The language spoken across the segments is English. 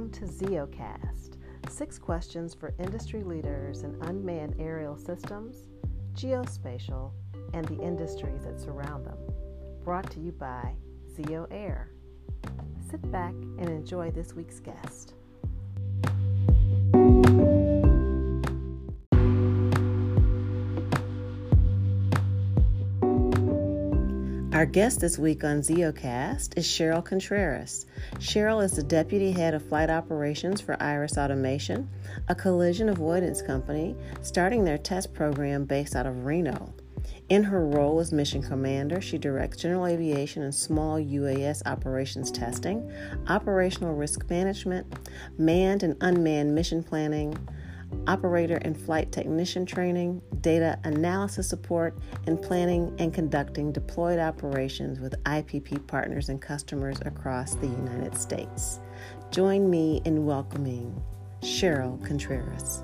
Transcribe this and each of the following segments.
Welcome to ZEOcast six questions for industry leaders in unmanned aerial systems, geospatial, and the industries that surround them. Brought to you by ZEO Air. Sit back and enjoy this week's guest. Our guest this week on ZEOcast is Cheryl Contreras. Cheryl is the Deputy Head of Flight Operations for Iris Automation, a collision avoidance company starting their test program based out of Reno. In her role as Mission Commander, she directs general aviation and small UAS operations testing, operational risk management, manned and unmanned mission planning, operator and flight technician training, data analysis support, and planning and conducting deployed operations with IPP partners and customers across the United States. Join me in welcoming Cheryl Contreras.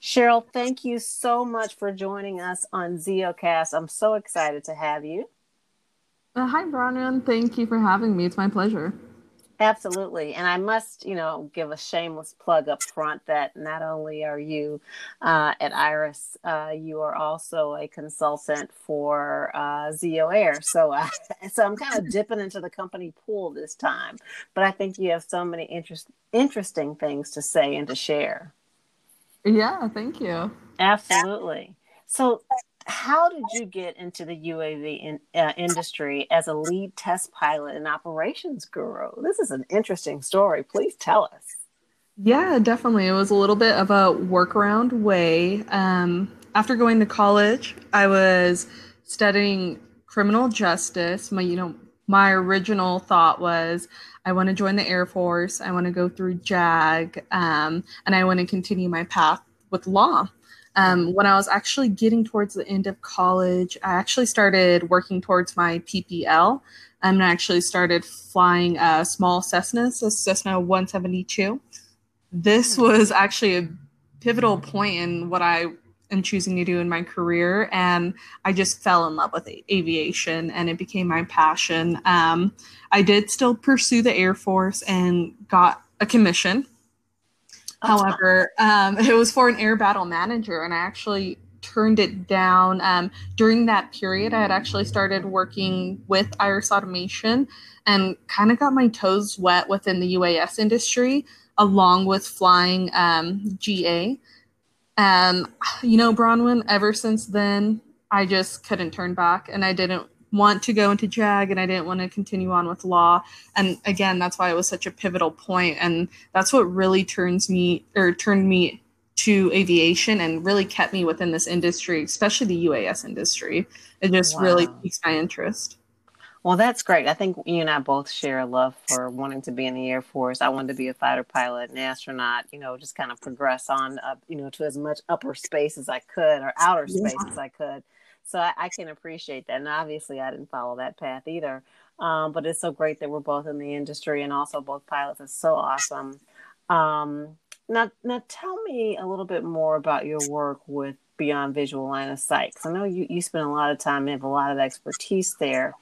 Cheryl, thank you so much for joining us on ZEOcast. I'm so excited to have you. Uh, hi, Bronwyn. Thank you for having me. It's my pleasure. Absolutely. And I must, you know, give a shameless plug up front that not only are you uh, at Iris, uh, you are also a consultant for uh, ZEO Air. So, uh, so I'm kind of dipping into the company pool this time. But I think you have so many interest, interesting things to say and to share. Yeah, thank you. Absolutely. So how did you get into the UAV in, uh, industry as a lead test pilot and operations guru? This is an interesting story. Please tell us. Yeah, definitely. It was a little bit of a workaround way. Um, after going to college, I was studying criminal justice. My, you know, my original thought was I want to join the Air Force. I want to go through JAG, um, and I want to continue my path with law. Um, when I was actually getting towards the end of college, I actually started working towards my PPL. and I actually started flying a small Cessnas, a Cessna 172. This hmm. was actually a pivotal point in what I am choosing to do in my career. And I just fell in love with aviation and it became my passion. Um, I did still pursue the Air Force and got a commission However, um, it was for an air battle manager, and I actually turned it down. Um, during that period, I had actually started working with Iris Automation and kind of got my toes wet within the UAS industry, along with flying um, GA. And, you know, Bronwyn, ever since then, I just couldn't turn back and I didn't want to go into JAG and I didn't want to continue on with law. And again, that's why it was such a pivotal point. And that's what really turns me or turned me to aviation and really kept me within this industry, especially the UAS industry. It just wow. really piques my interest. Well, that's great. I think you and I both share a love for wanting to be in the Air Force. I wanted to be a fighter pilot, an astronaut, you know, just kind of progress on up, you know, to as much upper space as I could or outer space yeah. as I could. So I, I, can appreciate that. And obviously, I didn't follow that path either. Um, but it's so great that we're both in the industry and also both pilots. It's so awesome. Um, now, now tell me a little bit more about your work with Beyond Visual Line of Sight. Because I know you, you spend a lot of time and have a lot of expertise there.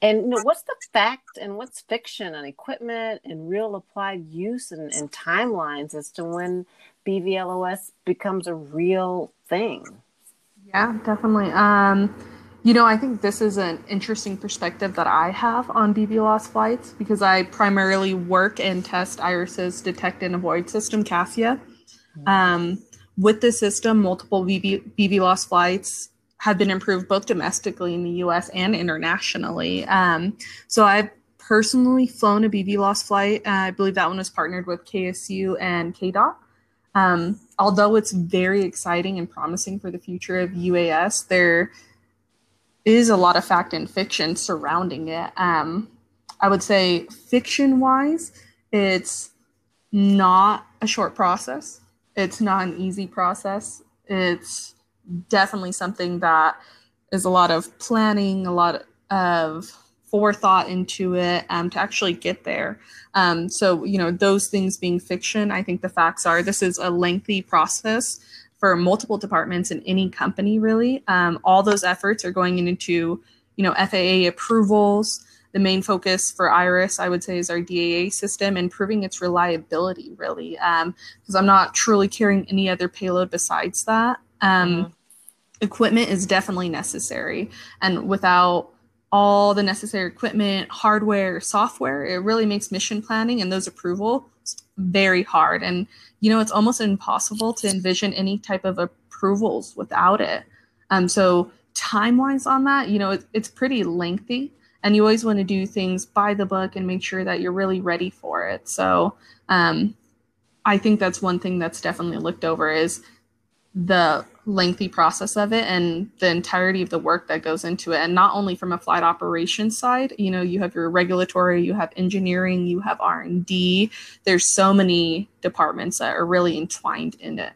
And you know, what's the fact and what's fiction and equipment and real applied use and, and timelines as to when BVLOS becomes a real thing? Yeah, definitely. Um, you know, I think this is an interesting perspective that I have on BVLOS flights because I primarily work and test Iris's detect and avoid system, CASIA. Um, with this system, multiple BB, BVLOS flights have been improved both domestically in the US and internationally. Um, so I've personally flown a BVLOS flight. Uh, I believe that one was partnered with KSU and KDOT. Um, although it's very exciting and promising for the future of UAS, there is a lot of fact and fiction surrounding it. Um, I would say fiction wise, it's not a short process. It's not an easy process. It's definitely something that is a lot of planning, a lot of forethought into it um, to actually get there. Um, so, you know, those things being fiction, I think the facts are this is a lengthy process for multiple departments in any company, really. Um, all those efforts are going into, you know, FAA approvals, the main focus for Iris, I would say, is our DAA system, improving its reliability, really, because um, I'm not truly carrying any other payload besides that. Um, mm-hmm. Equipment is definitely necessary, and without all the necessary equipment, hardware, software, it really makes mission planning and those approvals very hard. And you know, it's almost impossible to envision any type of approvals without it. Um, so time wise on that, you know, it, it's pretty lengthy and you always want to do things by the book and make sure that you're really ready for it. So um, I think that's one thing that's definitely looked over is the lengthy process of it and the entirety of the work that goes into it. And not only from a flight operations side you know you have your regulatory you have engineering you have r&d there's so many departments that are really entwined in it.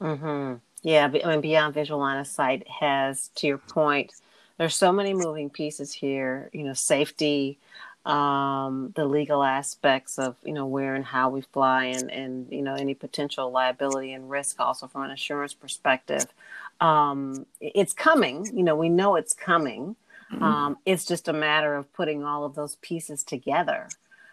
Mm-hmm. yeah I mean, beyond visual line of sight has to your point there's so many moving pieces here you know safety um, the legal aspects of you know where and how we fly and and you know any potential liability and risk also from an insurance perspective. Um, it's coming. You know we know it's coming. Mm-hmm. um, it's just a matter of putting all of those pieces together.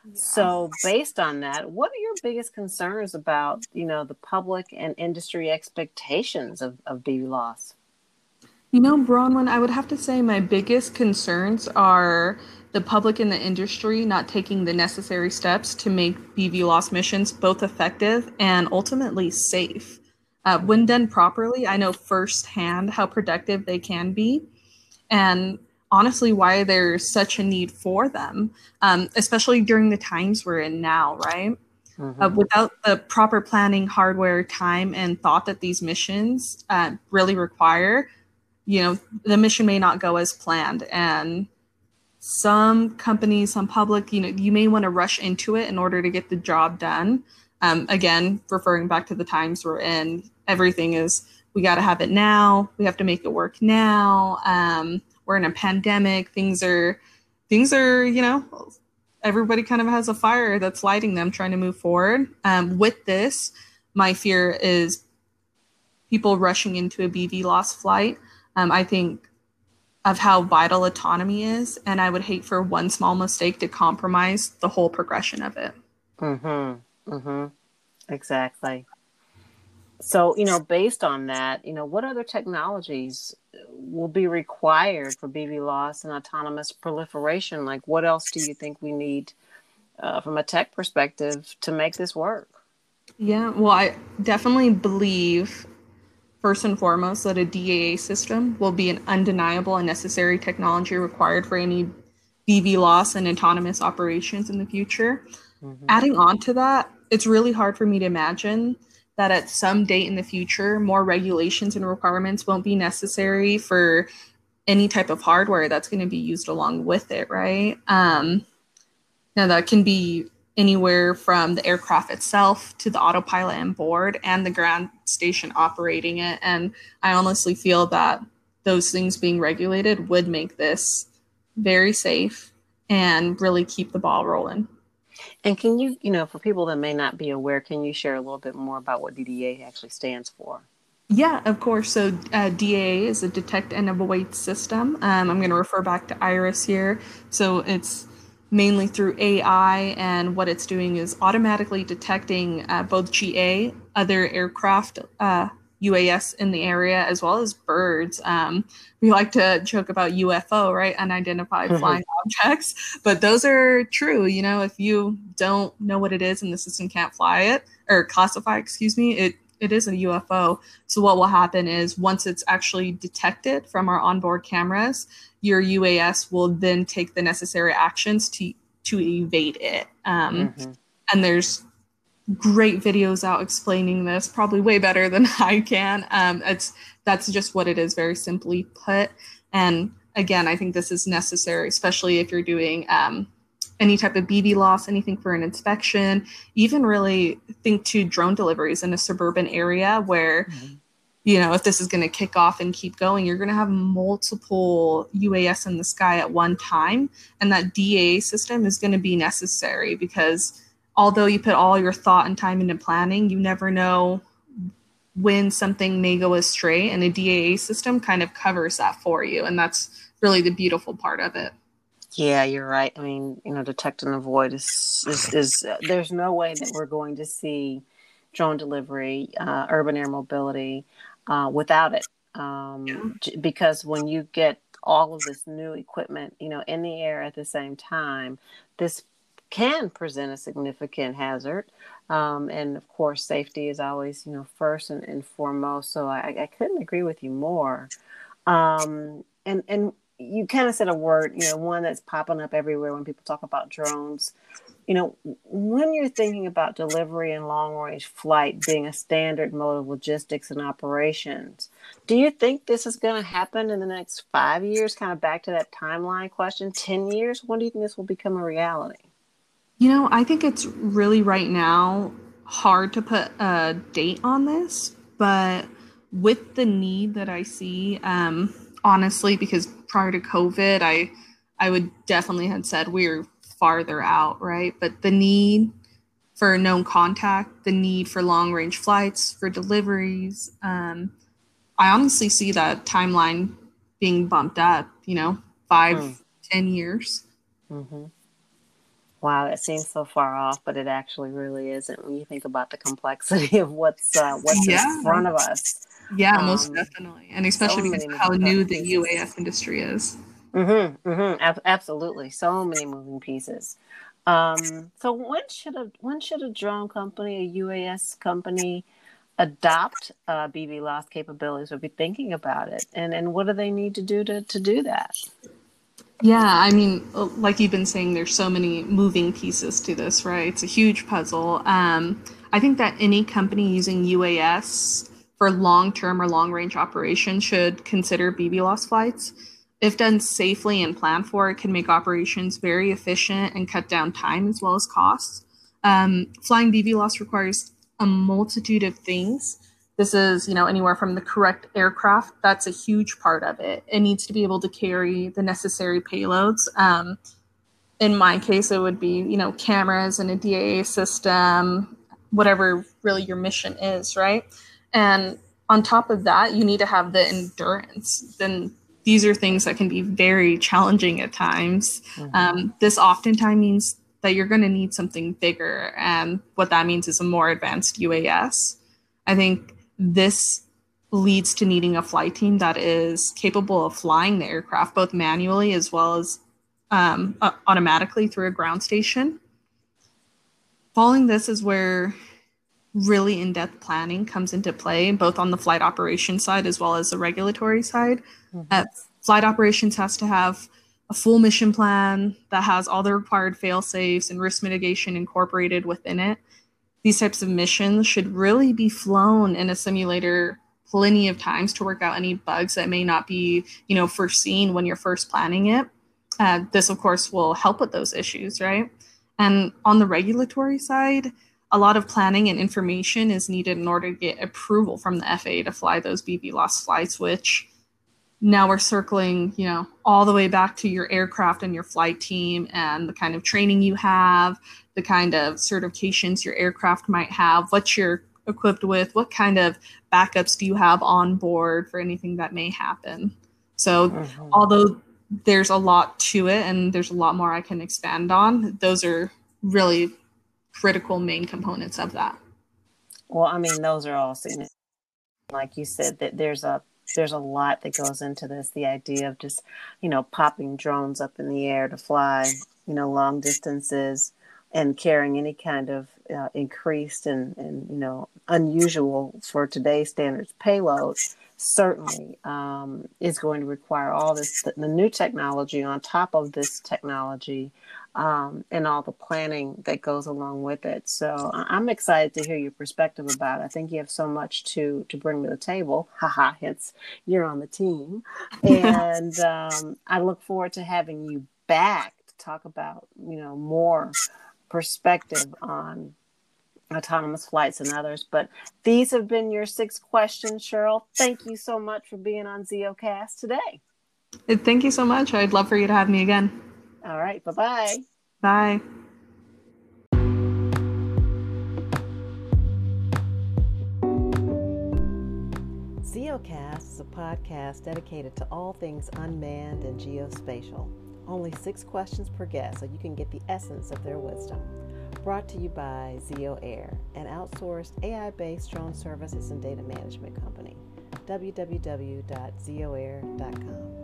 Yeah. so based on that what are your biggest concerns about you know the public and industry expectations of, of BVLOS you know, Bronwyn, I would have to say my biggest concerns are the public and the industry not taking the necessary steps to make BVLOS missions both effective and ultimately safe. Uh, when done properly, I know firsthand how productive they can be, and honestly, why there's such a need for them, um, especially during the times we're in now, right? Mm-hmm. Uh, without the proper planning, hardware, time, and thought that these missions uh, really require, you know, the mission may not go as planned. And some companies, some public, you know, you may want to rush into it in order to get the job done. Um, again, referring back to the times we're in, everything is we got to have it now. We have to make it work now. Um, we're in a pandemic. Things are, things are, you know, everybody kind of has a fire that's lighting them, trying to move forward. Um, with this, my fear is people rushing into a BVLOS flight. Um, I think of how vital autonomy is and i would hate for one small mistake to compromise the whole progression of it. Mm-hmm. Mm-hmm. Exactly. So you know based on that you know what other technologies will be required for BVLOS and autonomous proliferation? Like what else do you think we need uh, from a tech perspective to make this work? Yeah well i definitely believe First and foremost, that a DAA system will be an undeniable and necessary technology required for any BVLOS and autonomous operations in the future. Mm-hmm. Adding on to that, it's really hard for me to imagine that at some date in the future, more regulations and requirements won't be necessary for any type of hardware that's going to be used along with it, right? Um, now, that can be anywhere from the aircraft itself to the autopilot on board and the ground station operating it. And I honestly feel that those things being regulated would make this very safe and really keep the ball rolling. And can you, you know, for people that may not be aware, can you share a little bit more about what DDA actually stands for? Yeah, of course. So uh, DAA is a detect and avoid system. Um, I'm going to refer back to IRIS here. So it's mainly through AI, and what it's doing is automatically detecting uh, both GA, other aircraft, uh, UAS in the area, as well as birds. Um, we like to joke about UFO, right? Unidentified mm-hmm. flying objects, but those are true. You know, if you don't know what it is and the system can't fly it or classify, excuse me, it it is a UFO. So what will happen is once it's actually detected from our onboard cameras, your UAS will then take the necessary actions to to evade it. Um, mm-hmm. And there's great videos out explaining this, probably way better than I can. Um, it's that's just what it is, very simply put. And again, I think this is necessary, especially if you're doing um, any type of BVLOS, anything for an inspection, even really think to drone deliveries in a suburban area where. Mm-hmm you know, if this is going to kick off and keep going, you're going to have multiple UAS in the sky at one time. And that DA system is going to be necessary because although you put all your thought and time into planning, you never know when something may go astray. And a DAA system kind of covers that for you. And that's really the beautiful part of it. Yeah, you're right. I mean, you know, detect and avoid is is, is uh, there's no way that we're going to see drone delivery, uh, urban air mobility uh, without it. Um. Because when you get all of this new equipment, you know, in the air at the same time, this can present a significant hazard. Um, and of course, safety is always, you know, first and, and foremost. So I, I couldn't agree with you more. Um, and and you kind of said a word, you know, one that's popping up everywhere when people talk about drones. You know, when you're thinking about delivery and long range flight being a standard mode of logistics and operations, do you think this is going to happen in the next five years? Kind of back to that timeline question 10 years? When do you think this will become a reality? You know, I think it's really right now hard to put a date on this, but with the need that I see, um, honestly, because prior to COVID, I I would definitely have said we are farther out, right? But the need for known contact, the need for long range flights, for deliveries, um, I honestly see that timeline being bumped up, you know, five, mm. ten years. Mm-hmm. Wow, it seems so far off, but it actually really isn't when you think about the complexity of what's uh, what's yeah. in front of us. Yeah, um, most definitely, and especially so because how new the UAS industry is. Mm-hmm, mm-hmm, ab- absolutely, so many moving pieces. Um, so when should a when should a drone company, a UAS company, adopt uh, BVLOS capabilities or be thinking about it? And and what do they need to do to to do that? Yeah, I mean, like you've been saying, there's so many moving pieces to this, right? It's a huge puzzle. Um, I think that any company using UAS for long term or long range operations should consider BVLOS flights. If done safely and planned for, it can make operations very efficient and cut down time as well as costs. Um, flying BVLOS requires a multitude of things. This is, you know, anywhere from the correct aircraft. That's a huge part of it. It needs to be able to carry the necessary payloads. Um, in my case, it would be, you know, cameras and a DAA system, whatever really your mission is, right? And on top of that, you need to have the endurance. Then these are things that can be very challenging at times. Mm-hmm. Um, this oftentimes means that you're going to need something bigger. And what that means is a more advanced UAS. I think this leads to needing a flight team that is capable of flying the aircraft both manually as well as um, uh, automatically through a ground station. Following this is where really in-depth planning comes into play both on the flight operation side as well as the regulatory side. Mm-hmm. uh, flight operations has to have a full mission plan that has all the required fail safes and risk mitigation incorporated within it. These types of missions should really be flown in a simulator plenty of times to work out any bugs that may not be you know foreseen when you're first planning it. Uh, this of course will help with those issues right? And on the regulatory side a lot of planning and information is needed in order to get approval from the FAA to fly those BVLOS flights, which now we're circling, you know, all the way back to your aircraft and your flight team and the kind of training you have, the kind of certifications your aircraft might have, what you're equipped with, what kind of backups do you have on board for anything that may happen. So, mm-hmm. although there's a lot to it and there's a lot more I can expand on, those are really critical main components of that. Well, I mean, those are all. Like you said, that there's a there's a lot that goes into this. The idea of just, you know, popping drones up in the air to fly, you know, long distances and carrying any kind of uh, increased and, and, you know, unusual for today's standards payload certainly um, is going to require all this, the new technology on top of this technology um, and all the planning that goes along with it. So I'm excited to hear your perspective about it. I think you have so much to to bring to the table. Haha, hence you're on the team, and um, I look forward to having you back to talk about you know more perspective on autonomous flights and others. But these have been your six questions, Cheryl. Thank you so much for being on ZEOcast today. Thank you so much. I'd love for you to have me again. All right. Bye-bye. Bye. ZEOcast is a podcast dedicated to all things unmanned and geospatial. Only six questions per guest so you can get the essence of their wisdom. Brought to you by Zeo Air, an outsourced AI based drone services and data management company. www.zeoair.com.